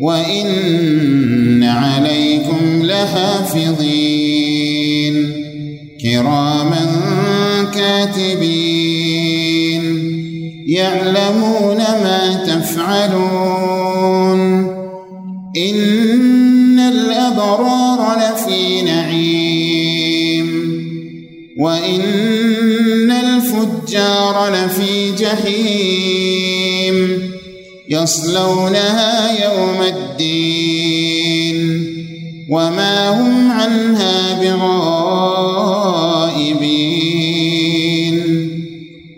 وإن عليكم لحافظين كراما كاتبين يعلمون ما تفعلون إن الأبرار لفي نعيم وإن الفجار لفي جحيم يصلونها يوم الدين وما هم عنها بغائبين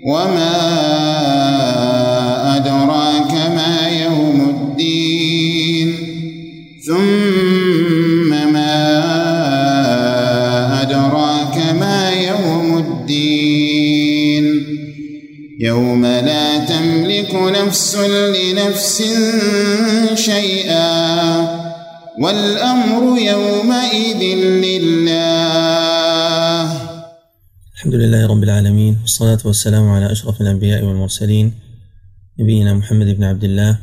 وما نفس لنفس شيئا والأمر يومئذ لله. الحمد لله رب العالمين والصلاة والسلام على أشرف الأنبياء والمرسلين نبينا محمد بن عبد الله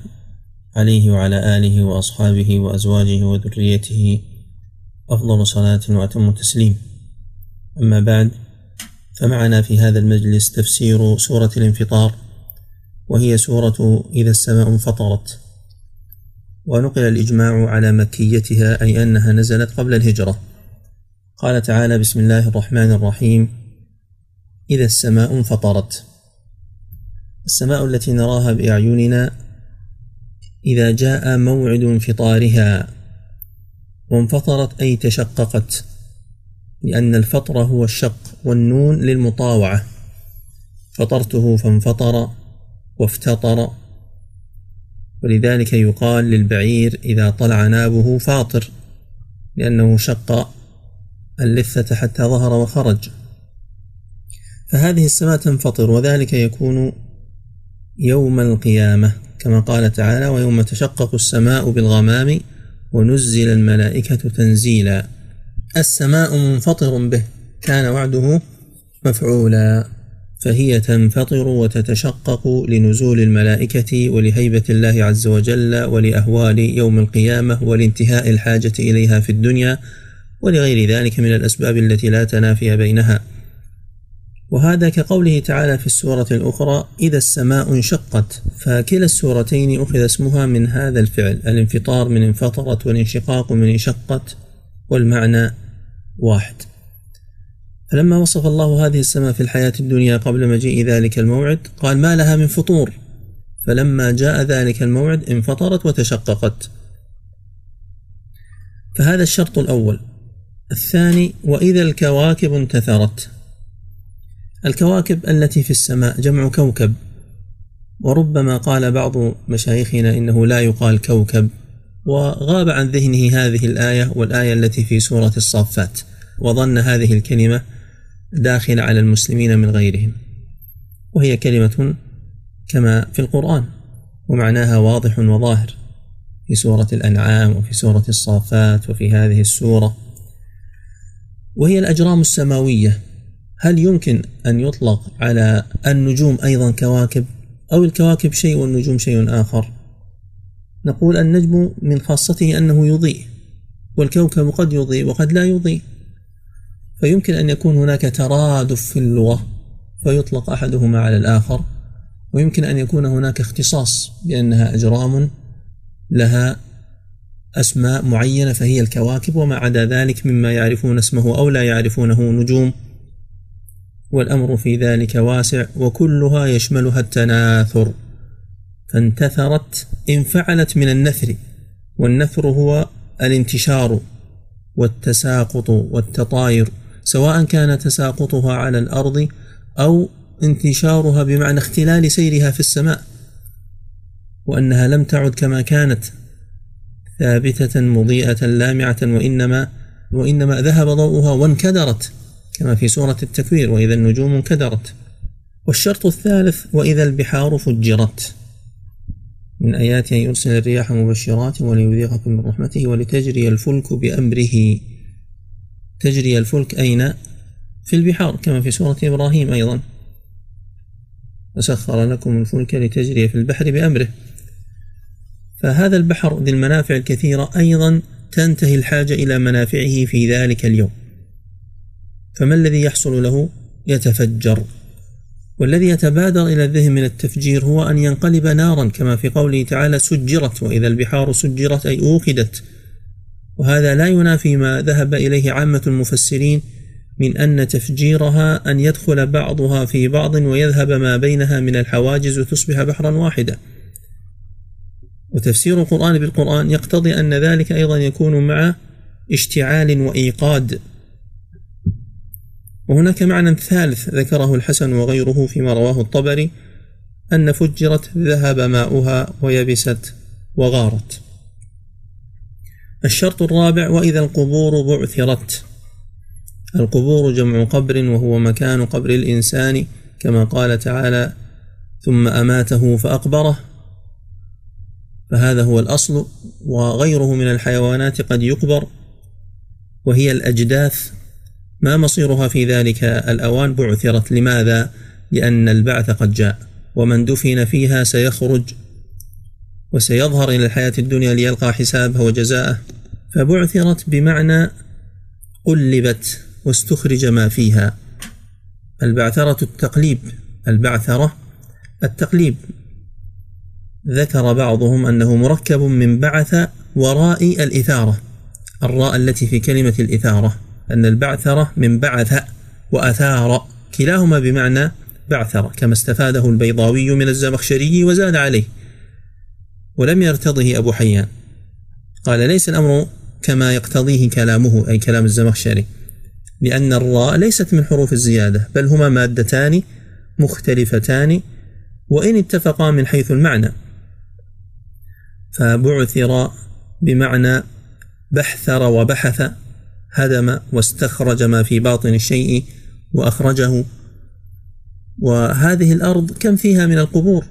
عليه وعلى آله وأصحابه وأزواجه وذريته. أفضل صلاة وأتم تسليم أما بعد فمعنا في هذا المجلس تفسير سورة الانفطار. وهي سورة إذا السماء انفطرت. ونقل الإجماع على مكيتها أي أنها نزلت قبل الهجرة. قال تعالى بسم الله الرحمن الرحيم. إذا السماء انفطرت. السماء التي نراها بأعيننا إذا جاء موعد انفطارها. وانفطرت أي تشققت لأن الفطر هو الشق والنون للمطاوعة. فطرته فانفطر. وافتطر. ولذلك يقال للبعير إذا طلع نابه فاطر لأنه شق اللثة حتى ظهر وخرج. فهذه السماء تنفطر وذلك يكون يوم القيامة كما قال تعالى ويوم تشقق السماء بالغمام ونزل الملائكة تنزيلا. السماء منفطر به كان وعده مفعولا. فهي تنفطر وتتشقق لنزول الملائكة ولهيبة الله عز وجل ولأهوال يوم القيامة ولانتهاء الحاجة إليها في الدنيا ولغير ذلك من الأسباب التي لا تنافي بينها. وهذا كقوله تعالى في السورة الأخرى إذا السماء انشقت فكلا السورتين أخذ اسمها من هذا الفعل الانفطار من انفطرت والانشقاق من انشقت والمعنى واحد. فلما وصف الله هذه السماء في الحياة الدنيا قبل مجيء ذلك الموعد قال ما لها من فطور؟ فلما جاء ذلك الموعد انفطرت وتشققت. فهذا الشرط الأول. الثاني وإذا الكواكب انتثرت. الكواكب التي في السماء جمع كوكب. وربما قال بعض مشايخنا إنه لا يقال كوكب وغاب عن ذهنه هذه الآية والآية التي في سورة الصافات. وظن هذه الكلمة داخلة على المسلمين من غيرهم. وهي كلمة كما في القرآن ومعناها واضح وظاهر في سورة الأنعام وفي سورة الصافات وفي هذه السورة. وهي الأجرام السماوية. هل يمكن أن يطلق على النجوم أيضا كواكب؟ أو الكواكب شيء والنجوم شيء آخر؟ نقول النجم من خاصته أنه يضيء والكوكب قد يضيء وقد لا يضيء. فيمكن أن يكون هناك ترادف في اللغة فيطلق أحدهما على الآخر ويمكن أن يكون هناك اختصاص بأنها أجرام لها أسماء معينة فهي الكواكب وما عدا ذلك مما يعرفون اسمه أو لا يعرفونه نجوم. والأمر في ذلك واسع وكلها يشملها التناثر. فانتثرت انفعلت من النثر والنثر هو الانتشار والتساقط والتطاير. سواء كان تساقطها على الأرض أو انتشارها بمعنى اختلال سيرها في السماء وأنها لم تعد كما كانت ثابتة مضيئة لامعة وإنما وإنما ذهب ضوءها وانكدرت كما في سورة التكوير وإذا النجوم انكدرت. والشرط الثالث وإذا البحار فجرت. من آياته يرسل الرياح مبشرات وليذيقكم من رحمته ولتجري الفلك بأمره. تجري الفلك أين؟ في البحار كما في سورة إبراهيم أيضا. وسخر لكم الفلك لتجري في البحر بأمره. فهذا البحر ذي المنافع الكثيرة أيضا تنتهي الحاجة إلى منافعه في ذلك اليوم. فما الذي يحصل له؟ يتفجر. والذي يتبادر إلى الذهن من التفجير هو أن ينقلب نارا كما في قوله تعالى سجرت وإذا البحار سجرت أي أوقدت. وهذا لا ينافي ما ذهب إليه عامة المفسرين من أن تفجيرها أن يدخل بعضها في بعض ويذهب ما بينها من الحواجز وتصبح بحرا واحدا وتفسير القرآن بالقرآن يقتضي أن ذلك أيضا يكون مع اشتعال وإيقاد. وهناك معنى ثالث ذكره الحسن وغيره فيما رواه الطبري أن فجرت ذهب ماؤها ويبست وغارت. الشرط الرابع وإذا القبور بعثرت. القبور جمع قبر وهو مكان قبر الإنسان كما قال تعالى ثم أماته فأقبره فهذا هو الأصل وغيره من الحيوانات قد يقبر وهي الأجداث. ما مصيرها في ذلك الأوان بعثرت؟ لماذا؟ لأن البعث قد جاء ومن دفن فيها سيخرج. وسيظهر إلى الحياة الدنيا ليلقى حسابه وجزاءه. فبعثرت بمعنى قلبت واستخرج ما فيها. البعثرة التقليب البعثرة التقليب. ذكر بعضهم أنه مركب من بعث وراء الإثارة الراء التي في كلمة الإثارة أن البعثرة من بعث وأثار. كلاهما بمعنى بعثرة كما استفاده البيضاوي من الزمخشري وزاد عليه. ولم يرتضه أبو حيان. قال ليس الأمر كما يقتضيه كلامه أي كلام الزمخشري لأن الراء ليست من حروف الزيادة بل هما مادتان مختلفتان وإن اتفقا من حيث المعنى. فبعثر بمعنى بحثر وبحث هدم واستخرج ما في باطن الشيء وأخرجه. وهذه الأرض كم فيها من القبور؟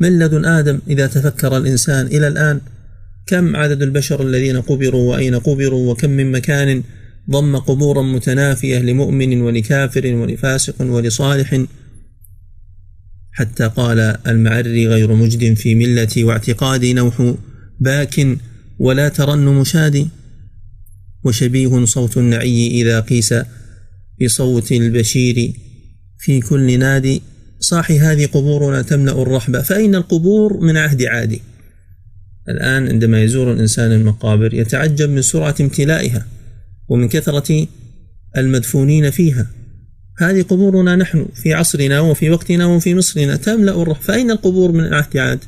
من لدن آدم إذا تفكر الإنسان إلى الآن؟ كم عدد البشر الذين قبروا وأين قبروا؟ وكم من مكان ضم قبورا متنافية لمؤمن ولكافر ولفاسق ولصالح؟ حتى قال المعري غير مجد في ملتي واعتقادي نوح باك ولا ترن مشادي وشبيه صوت النعي إذا قيس بصوت البشير في كل نادي. صاحي هذه قبورنا تملأ الرحبة فأين القبور؟ من عهد عادي. الآن عندما يزور الإنسان المقابر يتعجب من سرعة امتلائها ومن كثرة المدفونين فيها. هذه قبورنا نحن في عصرنا وفي وقتنا وفي مصرنا تملأ الرحبة فأين القبور من عهد عاد؟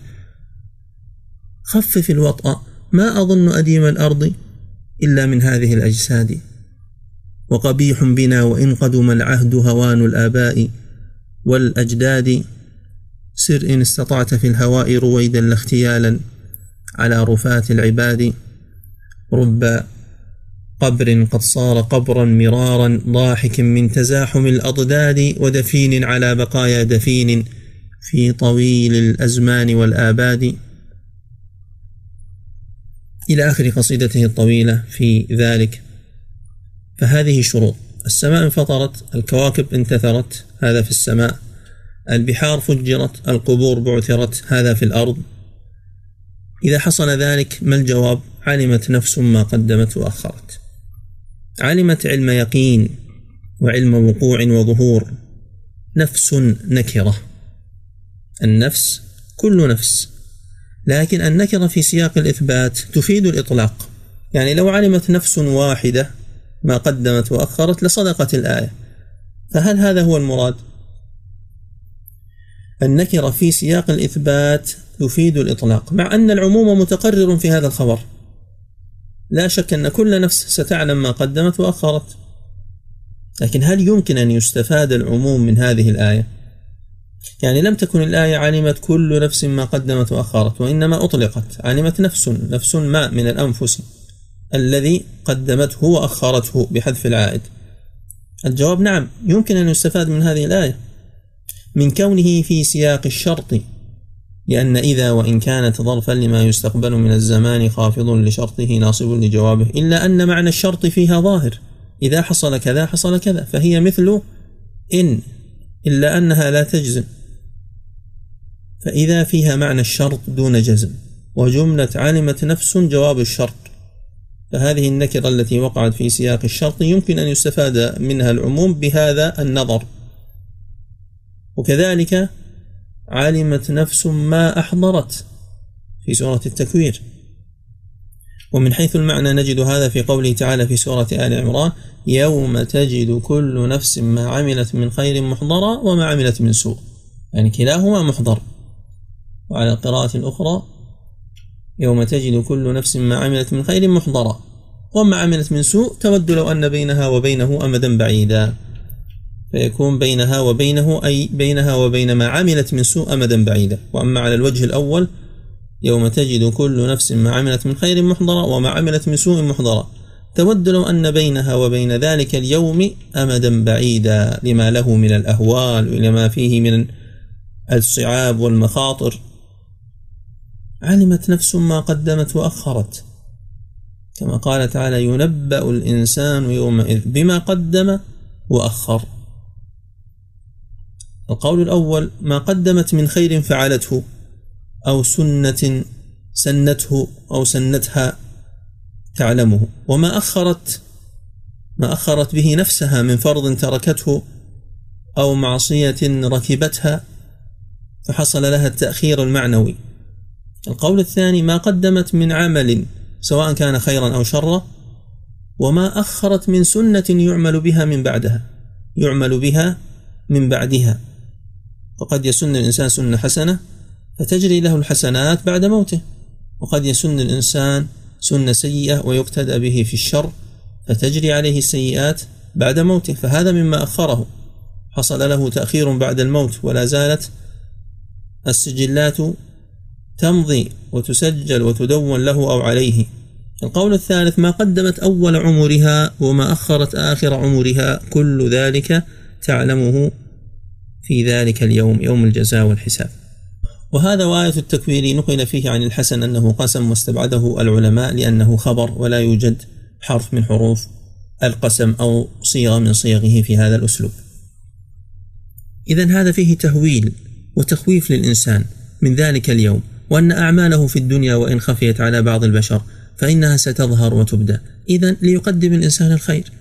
خفف الوطأ. ما أظن أديم الأرض إلا من هذه الأجساد. وقبيح بنا وإن قدم العهد هوان الآباء. والأجداد سر إن استطعت في الهواء رويدا لاختيالا على رفات العباد. رب قبر قد صار قبرا مرارا ضاحك من تزاحم الأضداد ودفين على بقايا دفين في طويل الأزمان والآباد. إلى آخر قصيدته الطويلة في ذلك. فهذه شروط السماء انفطرت الكواكب انتثرت هذا في السماء. البحار فجرت القبور بعثرت هذا في الأرض. إذا حصل ذلك ما الجواب؟ علمت نفس ما قدمت وأخرت. علمت علم يقين وعلم وقوع وظهور. نفس نكرة. النفس كل نفس. لكن النكرة في سياق الإثبات تفيد الإطلاق. يعني لو علمت نفس واحدة ما قدمت وأخرت لصدقت الآية فهل هذا هو المراد؟ النكرة في سياق الإثبات يفيد الإطلاق مع أن العموم متقرر في هذا الخبر لا شك أن كل نفس ستعلم ما قدمت وأخرت لكن هل يمكن أن يستفاد العموم من هذه الآية؟ يعني لم تكن الآية علمت كل نفس ما قدمت وأخرت وإنما أطلقت علمت نفس نفس ما من الأنفس الذي قدمته وأخرته بحذف العائد. الجواب نعم يمكن أن يستفاد من هذه الآية. من كونه في سياق الشرط لأن إذا وإن كانت ظرفا لما يستقبل من الزمان خافض لشرطه ناصب لجوابه إلا أن معنى الشرط فيها ظاهر. إذا حصل كذا حصل كذا فهي مثل إن إلا أنها لا تجزم. فإذا فيها معنى الشرط دون جزم وجملة علمت نفس جواب الشرط. فهذه النكرة التي وقعت في سياق الشرط يمكن أن يستفاد منها العموم بهذا النظر. وكذلك علمت نفس ما أحضرت في سورة التكوير. ومن حيث المعنى نجد هذا في قوله تعالى في سورة آل عمران يوم تجد كل نفس ما عملت من خير محضرا وما عملت من سوء. يعني كلاهما محضر. وعلى القراءة الأخرى يوم تجد كل نفس ما عملت من خير محضرا. وما عملت من سوء تود لو أن بينها وبينه أمدا بعيدا. فيكون بينها وبينه أي بينها وبين ما عملت من سوء أمدا بعيدا. وأما على الوجه الأول يوم تجد كل نفس ما عملت من خير محضرا وما عملت من سوء محضرا. تود لو أن بينها وبين ذلك اليوم أمدا بعيدا. لما له من الأهوال ولما فيه من الصعاب والمخاطر. علمت نفس ما قدمت وأخرت. كما قال تعالى ينبأ الإنسان يومئذ بما قدم وأخر. القول الأول ما قدمت من خير فعلته أو سنة سنته أو سنتها تعلمه. وما أخرت ما أخرت به نفسها من فرض تركته أو معصية ركبتها فحصل لها التأخير المعنوي. القول الثاني ما قدمت من عمل سواء كان خيرا أو شرا وما أخرت من سنة يعمل بها من بعدها يعمل بها من بعدها. فقد يسن الإنسان سنة حسنة فتجري له الحسنات بعد موته. وقد يسن الإنسان سنة سيئة ويقتدى به في الشر فتجري عليه السيئات بعد موته. فهذا مما أخره. حصل له تأخير بعد الموت ولا زالت السجلات تمضي وتسجل وتدون له أو عليه. القول الثالث ما قدمت أول عمرها وما أخرت آخر عمرها كل ذلك تعلمه في ذلك اليوم يوم الجزاء والحساب. وهذا وآية التكوير نقل فيه عن الحسن أنه قسم واستبعده العلماء لأنه خبر ولا يوجد حرف من حروف القسم أو صيغة من صيغه في هذا الأسلوب. إذا هذا فيه تهويل وتخويف للإنسان من ذلك اليوم. وأن أعماله في الدنيا وإن خفيت على بعض البشر فإنها ستظهر وتبدى إذا ليقدم الإنسان الخير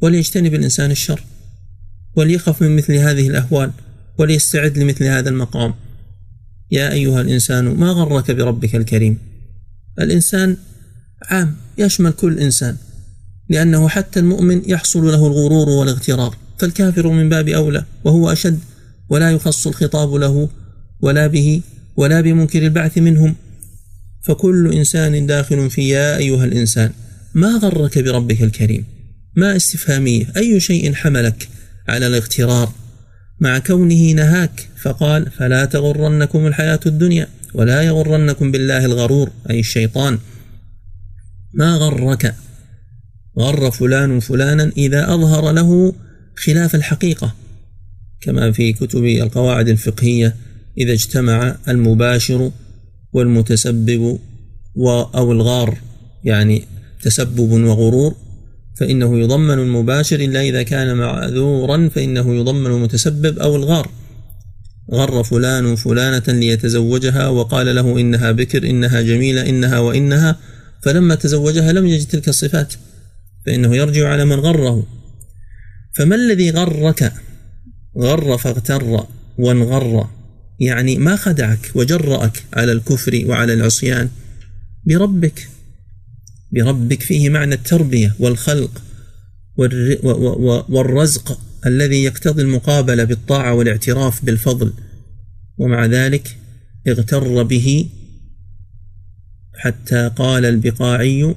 وليجتنب الإنسان الشر وليخف من مثل هذه الأهوال وليستعد لمثل هذا المقام. يا أيها الإنسان ما غرك بربك الكريم؟ الإنسان عام يشمل كل إنسان لأنه حتى المؤمن يحصل له الغرور والاغترار فالكافر من باب أولى وهو أشد ولا يخص الخطاب له ولا به ولا بمنكر البعث منهم. فكل إنسان داخل في يا أيها الإنسان ما غرك بربك الكريم؟ ما استفهامية أي شيء حملك على الاغترار؟ مع كونه نهاك فقال فلا تغرنكم الحياة الدنيا ولا يغرنكم بالله الغرور أي الشيطان. ما غرك؟ غر فلان فلانا إذا أظهر له خلاف الحقيقة كما في كتب القواعد الفقهية. إذا اجتمع المباشر والمتسبب أو الغار يعني تسبب وغرور فإنه يضمن المباشر إلا إذا كان معذورا فإنه يضمن المتسبب أو الغار. غر فلان فلانة ليتزوجها وقال له إنها بكر إنها جميلة إنها وإنها فلما تزوجها لم يجد تلك الصفات فإنه يرجع على من غره. فما الذي غرك؟ غر فاغتر وانغر. يعني ما خدعك وجرأك على الكفر وعلى العصيان. بربك بربك فيه معنى التربية والخلق والرزق الذي يقتضي المقابلة بالطاعة والاعتراف بالفضل. ومع ذلك اغتر به حتى قال البقاعي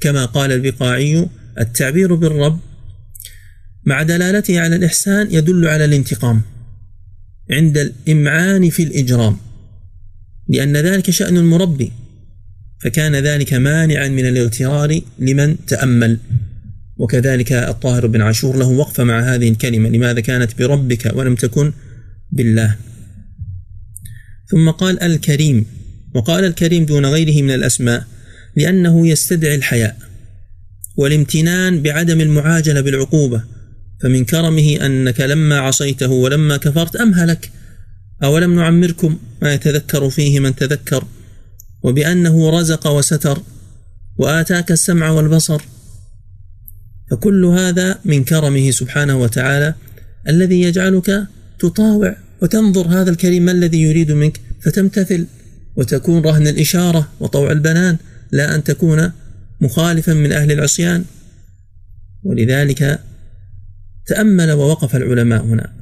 كما قال البقاعي التعبير بالرب مع دلالته على الإحسان يدل على الانتقام. عند الإمعان في الإجرام لأن ذلك شأن المربي فكان ذلك مانعا من الاغترار لمن تأمل. وكذلك الطاهر بن عاشور له وقفة مع هذه الكلمة لماذا كانت بربك ولم تكن بالله؟ ثم قال الكريم وقال الكريم دون غيره من الأسماء لأنه يستدعي الحياء والامتنان بعدم المعاجلة بالعقوبة فمن كرمه أنك لما عصيته ولما كفرت أمهلك أولم نعمركم ما يتذكر فيه من تذكر؟ وبأنه رزق وستر وآتاك السمع والبصر؟ فكل هذا من كرمه سبحانه وتعالى الذي يجعلك تطاوع وتنظر هذا الكريم ما الذي يريد منك؟ فتمتثل وتكون رهن الإشارة وطوع البنان لا أن تكون مخالفا من أهل العصيان. ولذلك تأمل ووقف العلماء هنا.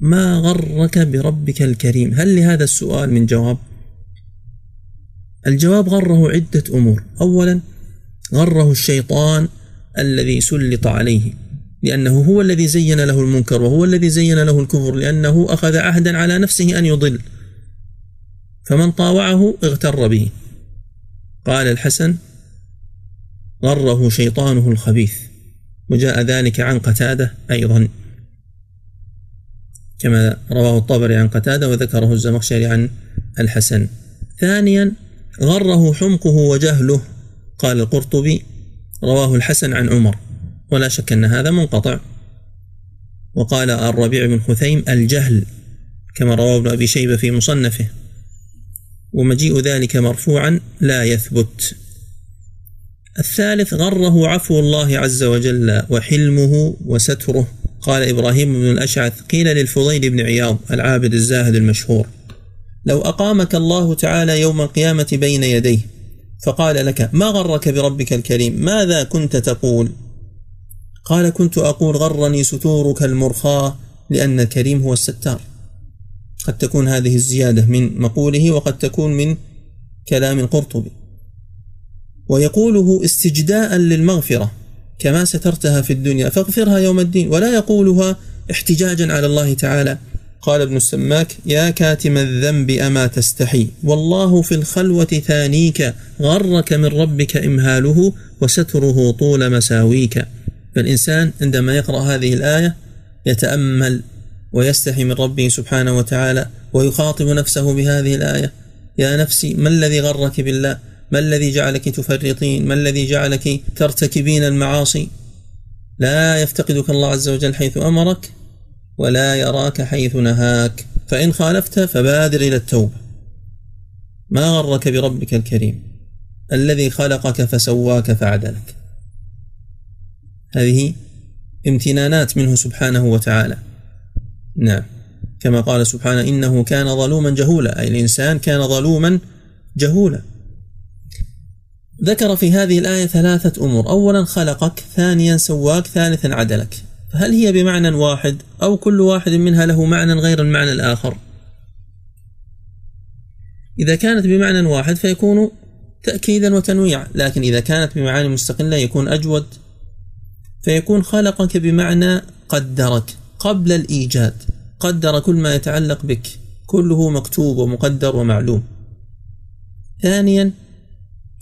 ما غرك بربك الكريم؟ هل لهذا السؤال من جواب؟ الجواب غره عدة أمور. أولا غره الشيطان الذي سلط عليه لأنه هو الذي زين له المنكر وهو الذي زين له الكفر لأنه أخذ عهدا على نفسه أن يضل. فمن طاوعه اغتر به. قال الحسن غره شيطانه الخبيث. وجاء ذلك عن قتادة أيضا كما رواه الطبري عن قتادة وذكره الزمخشري عن الحسن. ثانيا غره حمقه وجهله قال القرطبي رواه الحسن عن عمر ولا شك أن هذا منقطع. وقال الربيع بن خثيم الجهل كما رواه ابن أبي شيبة في مصنفه. ومجيء ذلك مرفوعا لا يثبت. الثالث غره عفو الله عز وجل وحلمه وستره. قال إبراهيم بن الأشعث قيل للفضيل بن عياض العابد الزاهد المشهور لو أقامك الله تعالى يوم القيامة بين يديه فقال لك ما غرك بربك الكريم؟ ماذا كنت تقول؟ قال كنت أقول غرني ستورك المرخاة لأن الكريم هو الستار. قد تكون هذه الزيادة من مقوله وقد تكون من كلام القرطبي. ويقوله استجداء للمغفرة كما سترتها في الدنيا. فاغفرها يوم الدين ولا يقولها احتجاجا على الله تعالى. قال ابن السماك يا كاتم الذنب أما تستحي؟ والله في الخلوة ثانيك غرك من ربك إمهاله وستره طول مساويك. فالإنسان عندما يقرأ هذه الآية يتأمل ويستحي من ربه سبحانه وتعالى ويخاطب نفسه بهذه الآية. يا نفسي ما الذي غرك بالله؟ ما الذي جعلك تفرطين؟ ما الذي جعلك ترتكبين المعاصي؟ لا يفتقدك الله عز وجل حيث أمرك ولا يراك حيث نهاك. فإن خالفت فبادر إلى التوبة. ما غرك بربك الكريم؟ الذي خلقك فسواك فعدلك. هذه امتنانات منه سبحانه وتعالى. نعم. كما قال سبحانه إنه كان ظلوما جهولا أي الإنسان كان ظلوما جهولا. ذكر في هذه الآية ثلاثة أمور. أولا خلقك ثانيا سواك ثالثا عدلك. فهل هي بمعنى واحد أو كل واحد منها له معنى غير المعنى الآخر؟ إذا كانت بمعنى واحد فيكون تأكيدا وتنويعا لكن إذا كانت بمعاني مستقلة يكون أجود. فيكون خلقك بمعنى قدرك قبل الإيجاد قدر كل ما يتعلق بك كله مكتوب ومقدر ومعلوم. ثانيا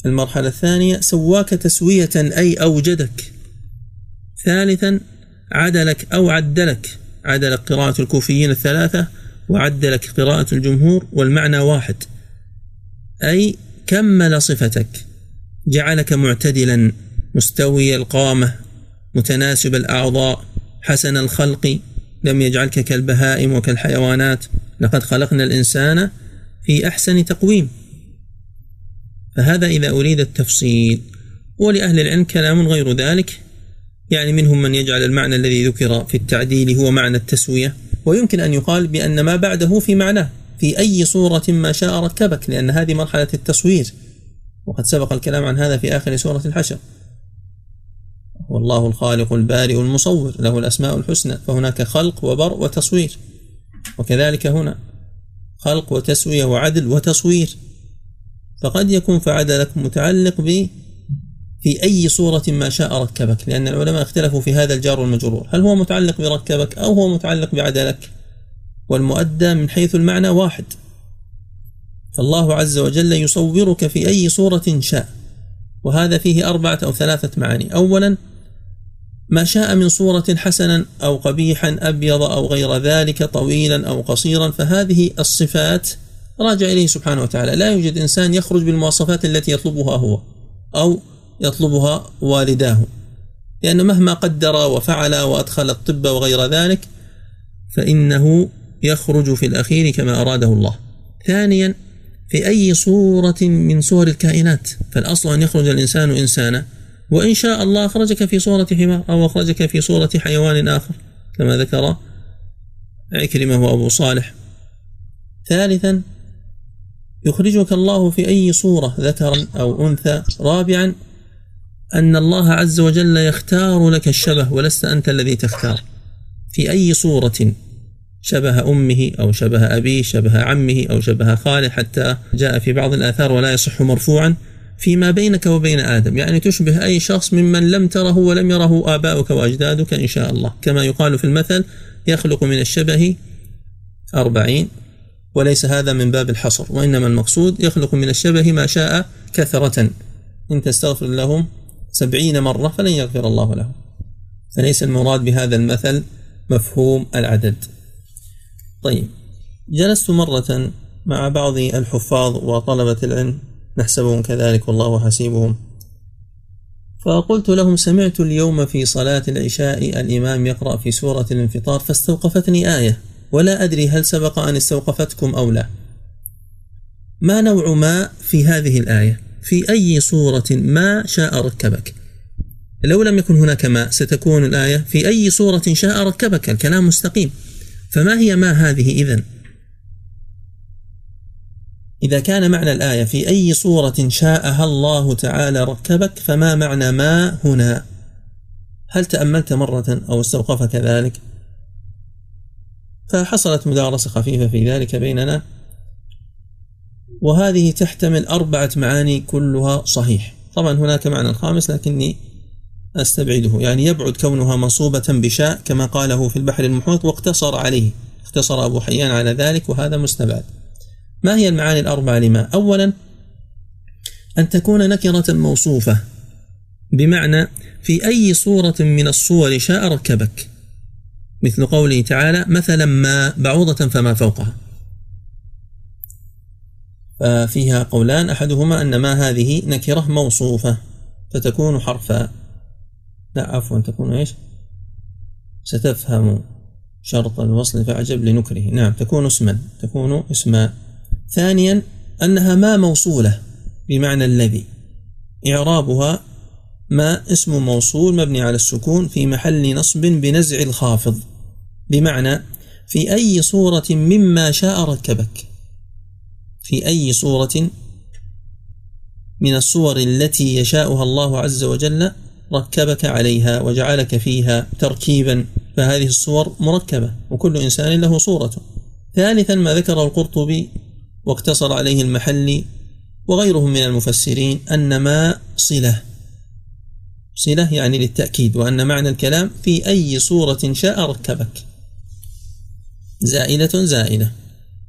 المرحلة الثانية سواك تسوية أي أوجدك. ثالثا عدلك أو عدلك. عدلك قراءة الكوفيين الثلاثة وعدلك قراءة الجمهور والمعنى واحد. أي كمل صفتك. جعلك معتدلا مستوي القامة متناسب الأعضاء حسن الخلق. لم يجعلك كالبهائم وكالحيوانات. لقد خلقنا الإنسان في أحسن تقويم. فهذا إذا أريد التفصيل. ولأهل العلم كلام غير ذلك. يعني منهم من يجعل المعنى الذي ذكر في التعديل هو معنى التسوية. ويمكن أن يقال بأن ما بعده في معناه. في أي صورة ما شاء ركبك. لأن هذه مرحلة التصوير وقد سبق الكلام عن هذا في آخر سورة الحشر. والله الخالق البارئ المصور. له الأسماء الحسنى. فهناك خلق وبر وتصوير وكذلك هنا. خلق وتسوية وعدل وتصوير. فقد يكون فعدلك متعلق ب في أي صورة ما شاء ركبك لأن العلماء اختلفوا في هذا الجار والمجرور. هل هو متعلق بركبك أو هو متعلق بعدلك؟ والمؤدى من حيث المعنى واحد. فالله عز وجل يصورك في أي صورة شاء. وهذا فيه أربعة أو ثلاثة معاني. أولا ما شاء من صورة حسنا أو قبيحا أبيض أو غير ذلك طويلا أو قصيرا فهذه الصفات راجع إليه سبحانه وتعالى. لا يوجد إنسان يخرج بالمواصفات التي يطلبها هو أو يطلبها والداه. لأنه مهما قدر وفعل وأدخل الطب وغير ذلك فإنه يخرج في الأخير كما أراده الله. ثانيا في أي صورة من صور الكائنات فالأصل أن يخرج الإنسان إنسانا. وإن شاء الله أخرجك في صورة حمار أو أخرجك في صورة حيوان آخر كما ذكر عكرمة وأبو صالح. ثالثا يخرجك الله في أي صورة ذكرا أو أنثى. رابعا أن الله عز وجل يختار لك الشبه ولست أنت الذي تختار. في أي صورة؟ شبه أمه أو شبه أبيه شبه عمه أو شبه خاله حتى جاء في بعض الآثار ولا يصح مرفوعا. فيما بينك وبين آدم يعني تشبه أي شخص ممن لم تره ولم يره آباؤك وأجدادك إن شاء الله. كما يقال في المثل يخلق من الشبه أربعين. وليس هذا من باب الحصر وإنما المقصود يخلق من الشبه ما شاء كثرة. إن تستغفر لهم سبعين مرة فلن يغفر الله لهم. فليس المراد بهذا المثل مفهوم العدد. طيب جلست مرة مع بعض الحفاظ وطلبة العلم نحسبهم كذلك والله حسيبهم. فقلت لهم سمعت اليوم في صلاة العشاء الإمام يقرأ في سورة الانفطار فاستوقفتني آية. ولا أدري هل سبق أن استوقفتكم أو لا. ما نوع ما في هذه الآية؟ في أي صورة ما شاء ركبك؟ لو لم يكن هناك ما ستكون الآية في أي صورة شاء ركبك الكلام مستقيم. فما هي ما هذه إذن؟ إذا كان معنى الآية في أي صورة شاءها الله تعالى ركبك فما معنى ما هنا؟ هل تأملت مرة أو استوقفك ذلك؟ فحصلت مدارسة خفيفة في ذلك بيننا. وهذه تحتمل أربعة معاني كلها صحيح. طبعا هناك معنى خامس لكني أستبعده. يعني يبعد كونها منصوبة بشاء كما قاله في البحر المحيط واقتصر عليه. اقتصر أبو حيان على ذلك وهذا مستبعد. ما هي المعاني الأربعة لما؟ أولا أن تكون نكرة موصوفة بمعنى في أي صورة من الصور شاء ركبك. مثل قوله تعالى مثلا ما بعوضة فما فوقها. ففيها قولان أحدهما أن ما هذه نكرة موصوفة فتكون حرفا. لا عفوا تكون إيش؟ ستفهم شرط الوصل فأعجب لنكره. نعم تكون اسما تكون اسما ثانيا أنها ما موصولة بمعنى الذي. إعرابها ما اسم موصول مبني على السكون في محل نصب بنزع الخافض. بمعنى في أي صورة مما شاء ركبك. في أي صورة من الصور التي يشاؤها الله عز وجل ركبك عليها وجعلك فيها تركيبا فهذه الصور مركبة وكل إنسان له صورته ثالثا ما ذكر القرطبي واقتصر عليه المحلي وغيرهم من المفسرين أن ما صلة. صلة يعني للتأكيد وأن معنى الكلام في أي صورة شاء ركبك. زائدة زائدة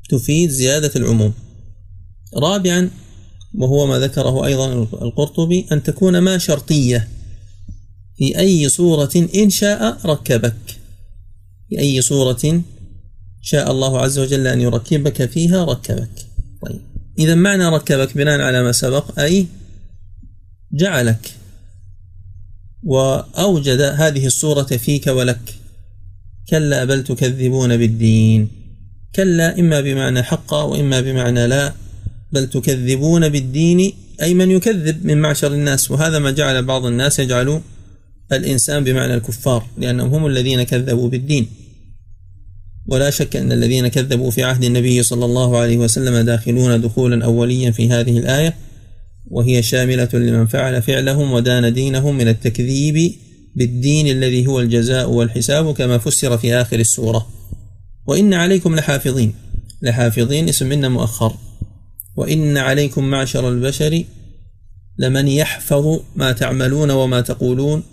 تفيد زيادة العموم. رابعا وهو ما ذكره أيضا القرطبي أن تكون ما شرطية. في أي صورة إن شاء ركبك. في أي صورة شاء الله عز وجل أن يركبك فيها ركبك. طيب. إذا معنى ركبك بناء على ما سبق أي جعلك. وأوجد هذه الصورة فيك ولك. كلا بل تكذبون بالدين. كلا إما بمعنى حقا وإما بمعنى لا بل تكذبون بالدين أي من يكذب من معشر الناس. وهذا ما جعل بعض الناس يجعل الإنسان بمعنى الكفار لأنهم هم الذين كذبوا بالدين. ولا شك أن الذين كذبوا في عهد النبي صلى الله عليه وسلم داخلون دخولا أوليا في هذه الآية وهي شاملة لمن فعل فعلهم ودان دينهم من التكذيب بالدين الذي هو الجزاء والحساب كما فسر في آخر السورة. وإن عليكم لحافظين. لحافظين اسم منا مؤخر. وإن عليكم معشر البشر لمن يحفظ ما تعملون وما تقولون.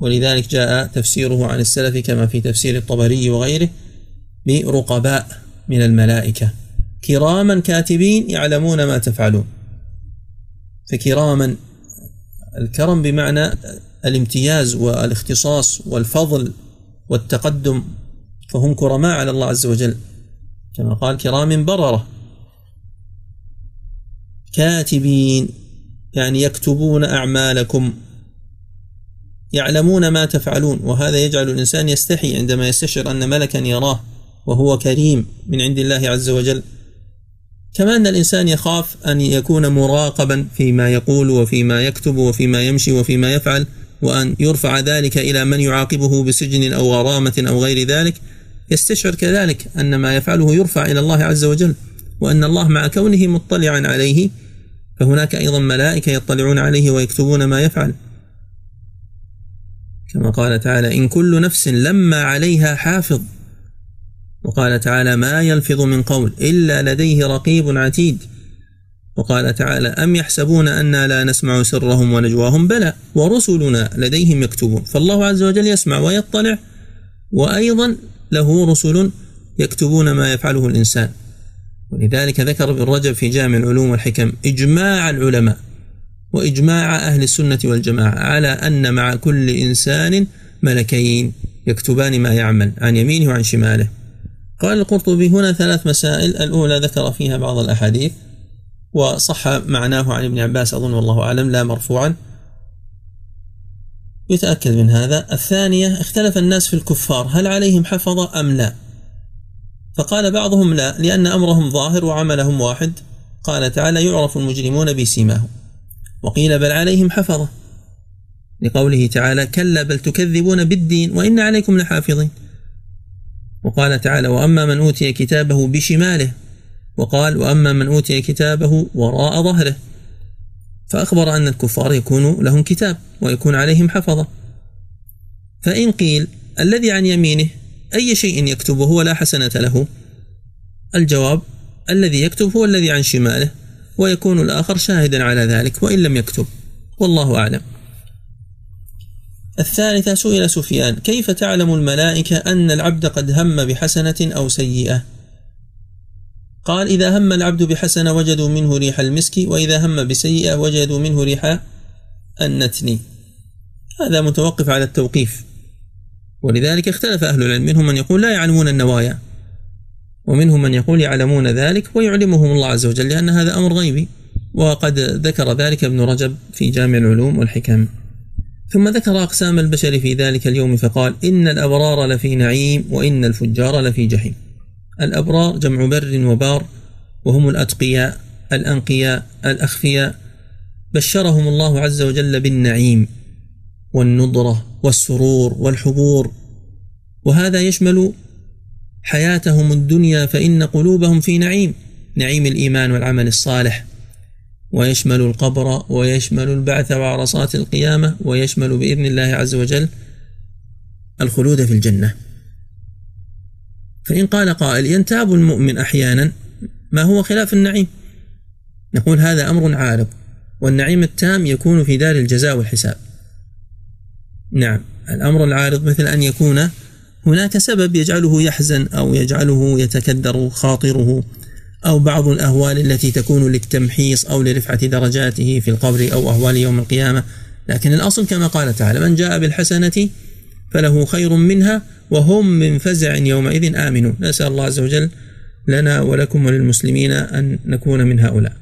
ولذلك جاء تفسيره عن السلف كما في تفسير الطبري وغيره برقباء من الملائكة. كراما كاتبين يعلمون ما تفعلون. فكراما الكرم بمعنى الامتياز والاختصاص والفضل والتقدم فهم كرماء على الله عز وجل. كما قال كرام بررة. كاتبين يعني يكتبون أعمالكم يعلمون ما تفعلون. وهذا يجعل الإنسان يستحي عندما يستشعر أن ملكا يراه وهو كريم من عند الله عز وجل. كما أن الإنسان يخاف أن يكون مراقبا فيما يقول وفيما يكتب وفيما يمشي وفيما يفعل. وأن يرفع ذلك إلى من يعاقبه بسجن أو غرامة أو غير ذلك يستشعر كذلك أن ما يفعله يرفع إلى الله عز وجل وأن الله مع كونه مطلعا عليه فهناك أيضا ملائكة يطلعون عليه ويكتبون ما يفعل. كما قال تعالى إن كل نفس لما عليها حافظ وقال تعالى ما يلفظ من قول إلا لديه رقيب عتيد وقال تعالى أم يحسبون أنا لا نسمع سرهم ونجواهم؟ بلى ورسلنا لديهم يكتبون. فالله عز وجل يسمع ويطلع وأيضا له رسل يكتبون ما يفعله الإنسان. ولذلك ذكر ابن رجب في جامع العلوم والحكم إجماع العلماء وإجماع أهل السنة والجماعة على أن مع كل إنسان ملكين يكتبان ما يعمل عن يمينه وعن شماله. قال القرطبي هنا ثلاث مسائل الأولى ذكر فيها بعض الأحاديث وصح معناه عن ابن عباس أظن والله أعلم لا مرفوعا. يتأكد من هذا. الثانية اختلف الناس في الكفار هل عليهم حفظة أم لا؟ فقال بعضهم لا لأن أمرهم ظاهر وعملهم واحد. قال تعالى يعرف المجرمون بسيماهم. وقيل بل عليهم حفظة. لقوله تعالى كلا بل تكذبون بالدين وإن عليكم لحافظين. وقال تعالى وأما من أوتي كتابه بشماله وقال وأما من أوتي كتابه وراء ظهره. فأخبر أن الكفار يكون لهم كتاب ويكون عليهم حفظة. فإن قيل الذي عن يمينه أي شيء يكتبه ولا حسنة له؟ الجواب الذي يكتب هو الذي عن شماله ويكون الآخر شاهدا على ذلك وإن لم يكتب. والله أعلم. الثالثة سئل سفيان كيف تعلم الملائكة أن العبد قد هم بحسنة أو سيئة؟ قال إذا هم العبد بحسنة وجدوا منه ريح المسك وإذا هم بسيئة وجدوا منه ريح النتن. هذا متوقف على التوقيف. ولذلك اختلف أهل العلم. منهم من يقول لا يعلمون النوايا. ومنهم من يقول يعلمون ذلك ويعلمهم الله عز وجل لأن هذا أمر غيبي. وقد ذكر ذلك ابن رجب في جامع العلوم والحكم. ثم ذكر أقسام البشر في ذلك اليوم فقال إن الأبرار لفي نعيم وإن الفجار لفي جحيم. الأبرار جمع بر وبار وهم الأتقياء الأنقياء الأخفياء. بشرهم الله عز وجل بالنعيم والنضرة والسرور والحبور. وهذا يشمل حياتهم الدنيا فإن قلوبهم في نعيم نعيم الإيمان والعمل الصالح. ويشمل القبر ويشمل البعث وعرصات القيامة ويشمل بإذن الله عز وجل الخلود في الجنة. فإن قال قائل ينتاب المؤمن أحيانا ما هو خلاف النعيم؟ نقول هذا أمر عارض والنعيم التام يكون في دار الجزاء والحساب. نعم الأمر العارض مثل أن يكون هناك سبب يجعله يحزن أو يجعله يتكدر خاطره أو بعض الأهوال التي تكون للتمحيص أو لرفعة درجاته في القبر أو أهوال يوم القيامة. لكن الأصل كما قال تعالى من جاء بالحسنة فله خير منها وهم من فزع يومئذ آمنون. نسأل الله عز وجل لنا ولكم وللمسلمين أن نكون من هؤلاء.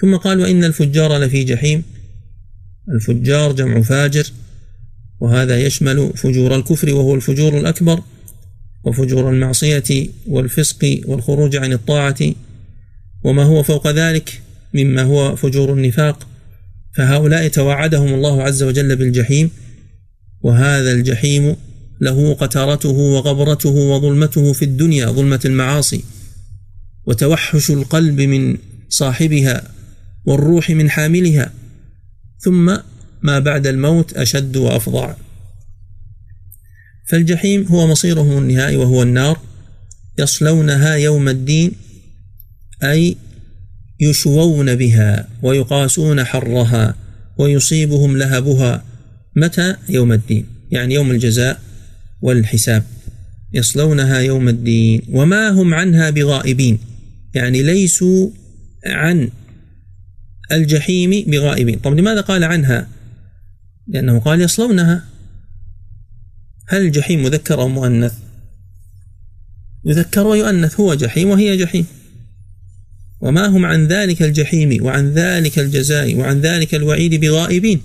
ثم قال وإن الفجار لفي جحيم. الفجار جمع فاجر وهذا يشمل فجور الكفر وهو الفجور الأكبر وفجور المعصية والفسق والخروج عن الطاعة. وما هو فوق ذلك مما هو فجور النفاق. فهؤلاء توعدهم الله عز وجل بالجحيم. وهذا الجحيم له قترته وغبرته وظلمته في الدنيا ظلمة المعاصي وتوحش القلب من صاحبها والروح من حاملها ثم ما بعد الموت أشد وأفظع. فالجحيم هو مصيرهم النهائي وهو النار يصلونها يوم الدين أي يشوون بها ويقاسون حرها ويصيبهم لهبها متى يوم الدين؟ يعني يوم الجزاء والحساب. يصلونها يوم الدين. وما هم عنها بغائبين. يعني ليسوا عن الجحيم بغائبين. طب لماذا قال عنها؟ لأنه قال يصلونها. هل الجحيم مذكر أو مؤنث؟ يذكر ويؤنث. هو جحيم وهي جحيم. وما هم عن ذلك الجحيم وعن ذلك الجزاء وعن ذلك الوعيد بغائبين؟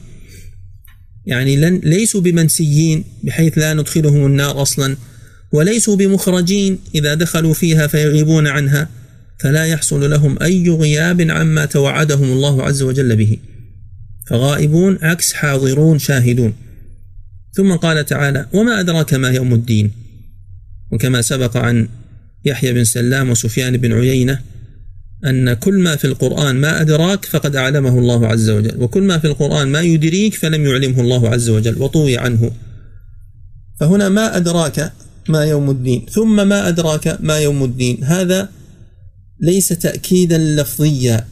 يعني لن ليسوا بمنسيين بحيث لا ندخلهم النار أصلا وليسوا بمخرجين إذا دخلوا فيها فيغيبون عنها فلا يحصل لهم أي غياب عما توعدهم الله عز وجل به. فغائبون عكس حاضرون شاهدون. ثم قال تعالى وما أدراك ما يوم الدين؟ وكما سبق عن يحيى بن سلام وسفيان بن عيينة أن كل ما في القرآن ما أدراك فقد أعلمه الله عز وجل وكل ما في القرآن ما يدريك فلم يعلمه الله عز وجل وطوي عنه. فهنا ما أدراك ما يوم الدين ثم ما أدراك ما يوم الدين. هذا ليس تأكيدا لفظيا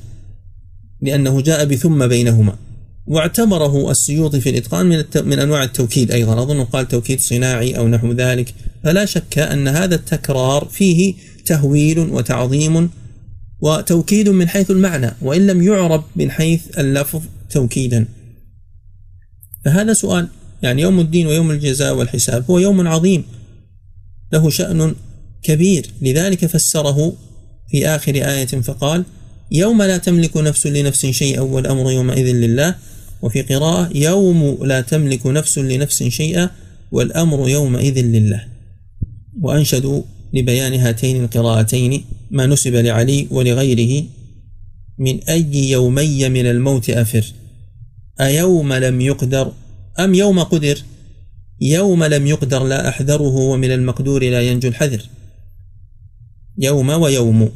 لأنه جاء بثم بينهما. واعتبره السيوطي في الإتقان من, من أنواع التوكيد أيضا. أظن قال توكيد صناعي أو نحو ذلك. فلا شك أن هذا التكرار فيه تهويل وتعظيم وتوكيد من حيث المعنى وإن لم يعرب من حيث اللفظ توكيدا. فهذا سؤال يعني يوم الدين ويوم الجزاء والحساب هو يوم عظيم. له شأن كبير. لذلك فسره في آخر آية فقال يوم لا تملك نفس لنفس شيئا والأمر يومئذ لله. وفي قراءة يوم لا تملك نفس لنفس شيئا والأمر يومئذ لله. وأنشدوا لبيان هاتين القراءتين ما نسب لعلي ولغيره من أي يومي من الموت أفر. أيوم لم يقدر أم يوم قدر؟ يوم لم يقدر لا أحذره ومن المقدور لا ينجو الحذر. يوم ويوم.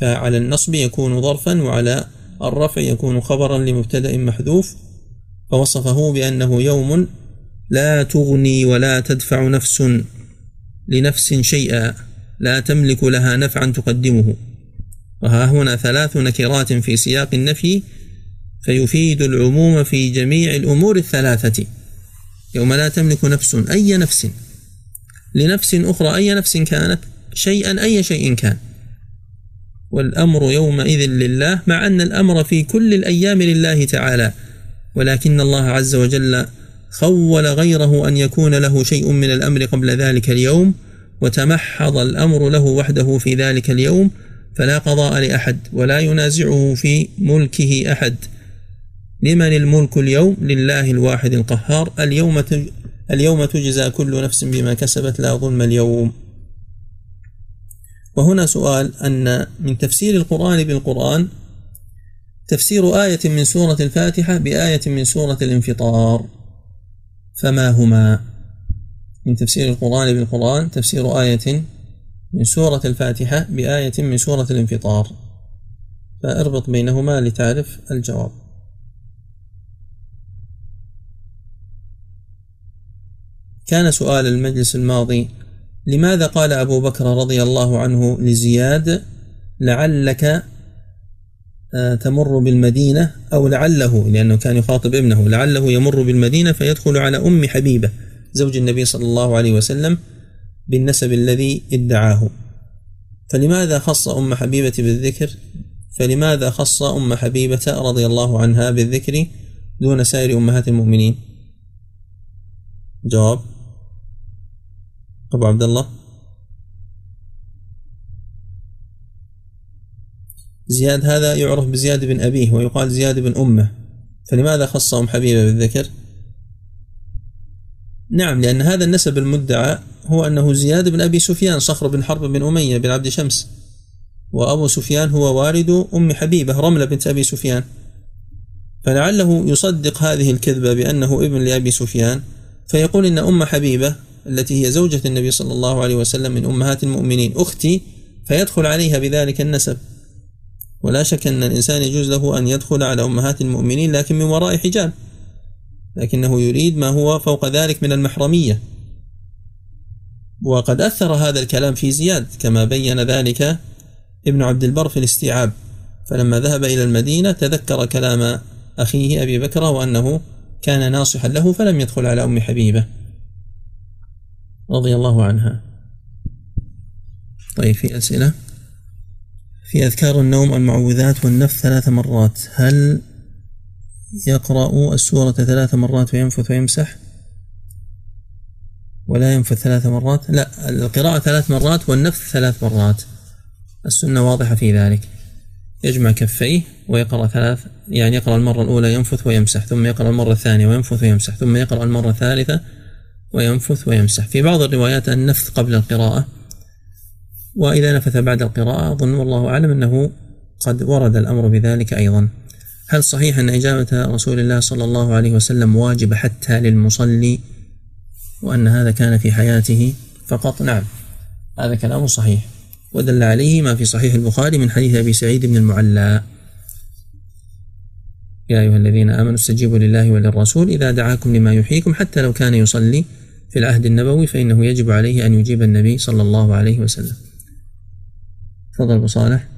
فعلى النصب يكون ظرفا وعلى الرفع يكون خبرا لمبتدأ محذوف. فوصفه بأنه يوم لا تغني ولا تدفع نفس لنفس شيئا. لا تملك لها نفعا تقدمه. وها هنا ثلاث نكرات في سياق النفي فيفيد العموم في جميع الأمور الثلاثة. يوم لا تملك نفس أي نفس. لنفس أخرى أي نفس كانت شيئا أي شيء كان. والأمر يومئذ لله مع أن الأمر في كل الأيام لله تعالى. ولكن الله عز وجل خول غيره أن يكون له شيء من الأمر قبل ذلك اليوم. وتمحض الأمر له وحده في ذلك اليوم فلا قضاء لأحد ولا ينازعه في ملكه أحد. لمن الملك اليوم؟ لله الواحد القهار. اليوم اليوم تجزى كل نفس بما كسبت لا ظلم اليوم. وهنا سؤال أن من تفسير القرآن بالقرآن تفسير آية من سورة الفاتحة بآية من سورة الانفطار فما هما؟ من تفسير القرآن بالقرآن تفسير آية من سورة الفاتحة بآية من سورة الانفطار. فأربط بينهما لتعرف الجواب. كان سؤال المجلس الماضي لماذا قال أبو بكر رضي الله عنه لزياد لعلك آه، تمر بالمدينة أو لعله؟ لأنه كان يخاطب ابنه لعله يمر بالمدينة فيدخل على أم حبيبة. زوج النبي صلى الله عليه وسلم بالنسب الذي ادعاه. فلماذا خص أم حبيبة بالذكر؟ فلماذا خص أم حبيبة رضي الله عنها بالذكر دون سائر أمهات المؤمنين؟ جواب أبو عبد الله زياد هذا يعرف بزياد بن أبيه ويقال زياد بن أمه. فلماذا خص أم حبيبة بالذكر؟ نعم لأن هذا النسب المدعى هو أنه زياد بن أبي سفيان صخر بن حرب بن أمية بن عبد شمس وأبو سفيان هو والد أم حبيبة رملة بنت أبي سفيان. فلعله يصدق هذه الكذبة بأنه ابن لأبي سفيان فيقول إن أم حبيبة التي هي زوجة النبي صلى الله عليه وسلم من أمهات المؤمنين أختي فيدخل عليها بذلك النسب. ولا شك أن الإنسان يجوز له أن يدخل على أمهات المؤمنين لكن من وراء حجاب. لكنه يريد ما هو فوق ذلك من المحرمية. وقد أثر هذا الكلام في زياد كما بين ذلك ابن عبد البر في الاستيعاب. فلما ذهب إلى المدينة تذكر كلام أخيه أبي بكر وأنه كان ناصحا له فلم يدخل على أم حبيبة. رضي الله عنها. طيب في أسئلة؟ في أذكار النوم المعوذات والنفث ثلاث مرات هل يقرأ السورة ثلاث مرات وينفث ويمسح ولا ينفث ثلاث مرات. لا القراءة ثلاث مرات والنفث ثلاث مرات. السنة واضحة في ذلك. يجمع كفيه ويقرأ ثلاث يعني يقرأ المرة الأولى ينفث ويمسح ثم يقرأ المرة الثانية وينفث ويمسح ثم يقرأ المرة الثالثة وينفث ويمسح. في بعض الروايات النفث قبل القراءة وإذا نفث بعد القراءة أظن والله أعلم أنه قد ورد الأمر بذلك أيضا. هل صحيح أن إجابة رسول الله صلى الله عليه وسلم واجبة حتى للمصلي وأن هذا كان في حياته؟ فقط نعم. هذا كلام صحيح. ودل عليه ما في صحيح البخاري من حديث أبي سعيد بن المعلى. يا أيها الذين آمنوا استجيبوا لله وللرسول إذا دعاكم لما يحييكم حتى لو كان يصلي في العهد النبوي فإنه يجب عليه أن يجيب النبي صلى الله عليه وسلم. تفضل أبو صالح.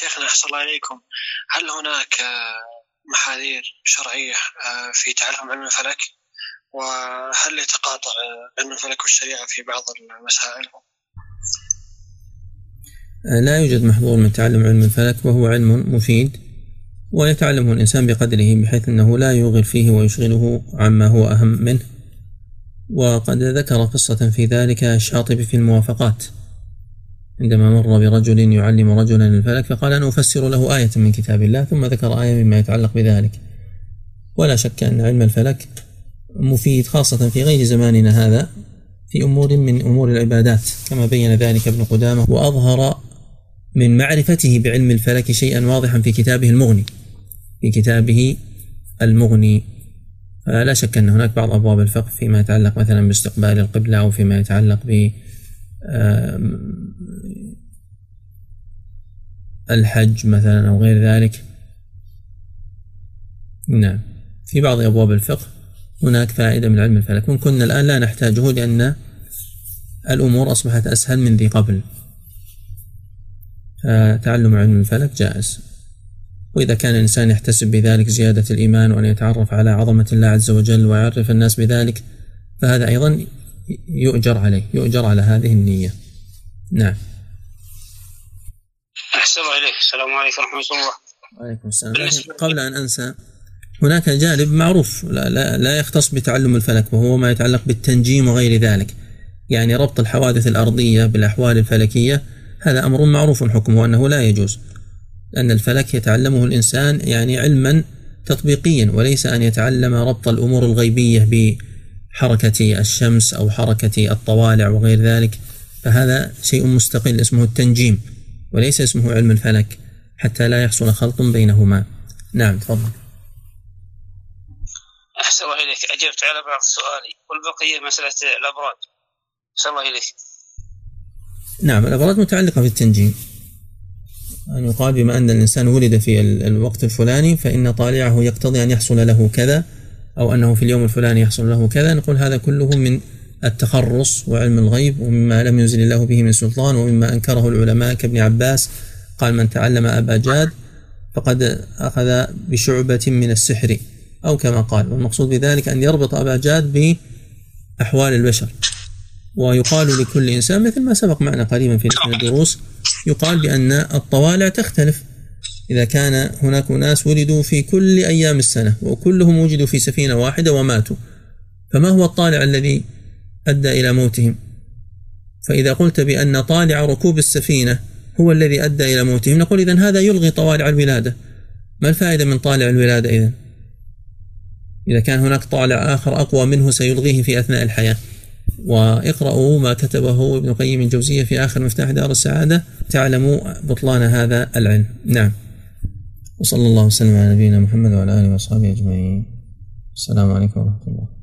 شيخنا أحسن الله عليكم هل هناك آه، محاذير شرعية آه، في تعلم علم الفلك؟ وهل يتقاطع آه، علم الفلك والشريعة في بعض المسائل؟ لا يوجد محظور من تعلم علم الفلك وهو علم مفيد ويتعلمه الإنسان بقدره بحيث أنه لا يوغل فيه ويشغله عما هو أهم منه. وقد ذكر قصة في ذلك الشاطبي في الموافقات. عندما مر برجل يعلم رجلا الفلك فقال أنا أفسر له آية من كتاب الله ثم ذكر آية مما يتعلق بذلك. ولا شك أن علم الفلك مفيد خاصة في غير زماننا هذا في أمور من أمور العبادات كما بين ذلك ابن قدامة وأظهر من معرفته بعلم الفلك شيئا واضحا في كتابه المغني. في كتابه المغني. فلا شك أن هناك بعض أبواب الفقه فيما يتعلق مثلا باستقبال القبلة أو فيما يتعلق ب الحج مثلا أو غير ذلك. نعم. في بعض أبواب الفقه هناك فائدة من علم الفلك. كنا الآن لا نحتاجه لأن الأمور أصبحت أسهل من ذي قبل. فتعلم علم الفلك جائز. وإذا كان الإنسان يحتسب بذلك زيادة الإيمان وأن يتعرف على عظمة الله عز وجل ويعرف الناس بذلك فهذا أيضا يؤجر عليه يؤجر على هذه النية. نعم. أحسن إليك. السلام عليكم ورحمة الله. وعليكم السلام. لكن قبل أن أنسى هناك جانب معروف. لا, لا, لا يختص بتعلم الفلك وهو ما يتعلق بالتنجيم وغير ذلك. يعني ربط الحوادث الأرضية بالأحوال الفلكية هذا أمر معروف حكمه أنه لا يجوز. لأن الفلك يتعلمه الإنسان يعني علما تطبيقيا وليس أن يتعلم ربط الأمور الغيبية بحركة الشمس أو حركة الطوالع وغير ذلك. فهذا شيء مستقل اسمه التنجيم. وليس اسمه علم الفلك حتى لا يحصل خلط بينهما. نعم تفضل. أحسن الله إليك. أجبت على بعض سؤالي والبقية مسألة الأبراج أحسن الله إليك. نعم الأبراج متعلقة بالتنجيم. أن يقال بما أن الإنسان ولد في الوقت الفلاني فإن طالعه يقتضي أن يحصل له كذا أو أنه في اليوم الفلاني يحصل له كذا. نقول هذا كله من التخرص وعلم الغيب ومما لم ينزل الله به من سلطان ومما أنكره العلماء كابن عباس قال من تعلم أبا جاد فقد أخذ بشعبة من السحر. أو كما قال والمقصود بذلك أن يربط أبا جاد بأحوال البشر. ويقال لكل إنسان مثل ما سبق معنا قريبا في الدروس يقال بأن الطوالع تختلف. إذا كان هناك ناس ولدوا في كل أيام السنة وكلهم وجدوا في سفينة واحدة وماتوا فما هو الطالع الذي أدى إلى موتهم. فإذا قلت بأن طالع ركوب السفينة هو الذي أدى إلى موتهم نقول إذن هذا يلغي طوالع الولادة. ما الفائدة من طالع الولادة إذن؟ إذا كان هناك طالع آخر أقوى منه سيلغيه في أثناء الحياة. واقرأوا ما كتبه ابن قيم الجوزية في آخر مفتاح دار السعادة. تعلموا بطلان هذا العلم. نعم. وصلى الله وسلم على نبينا محمد وعلى آله وأصحابه أجمعين. السلام عليكم ورحمة الله.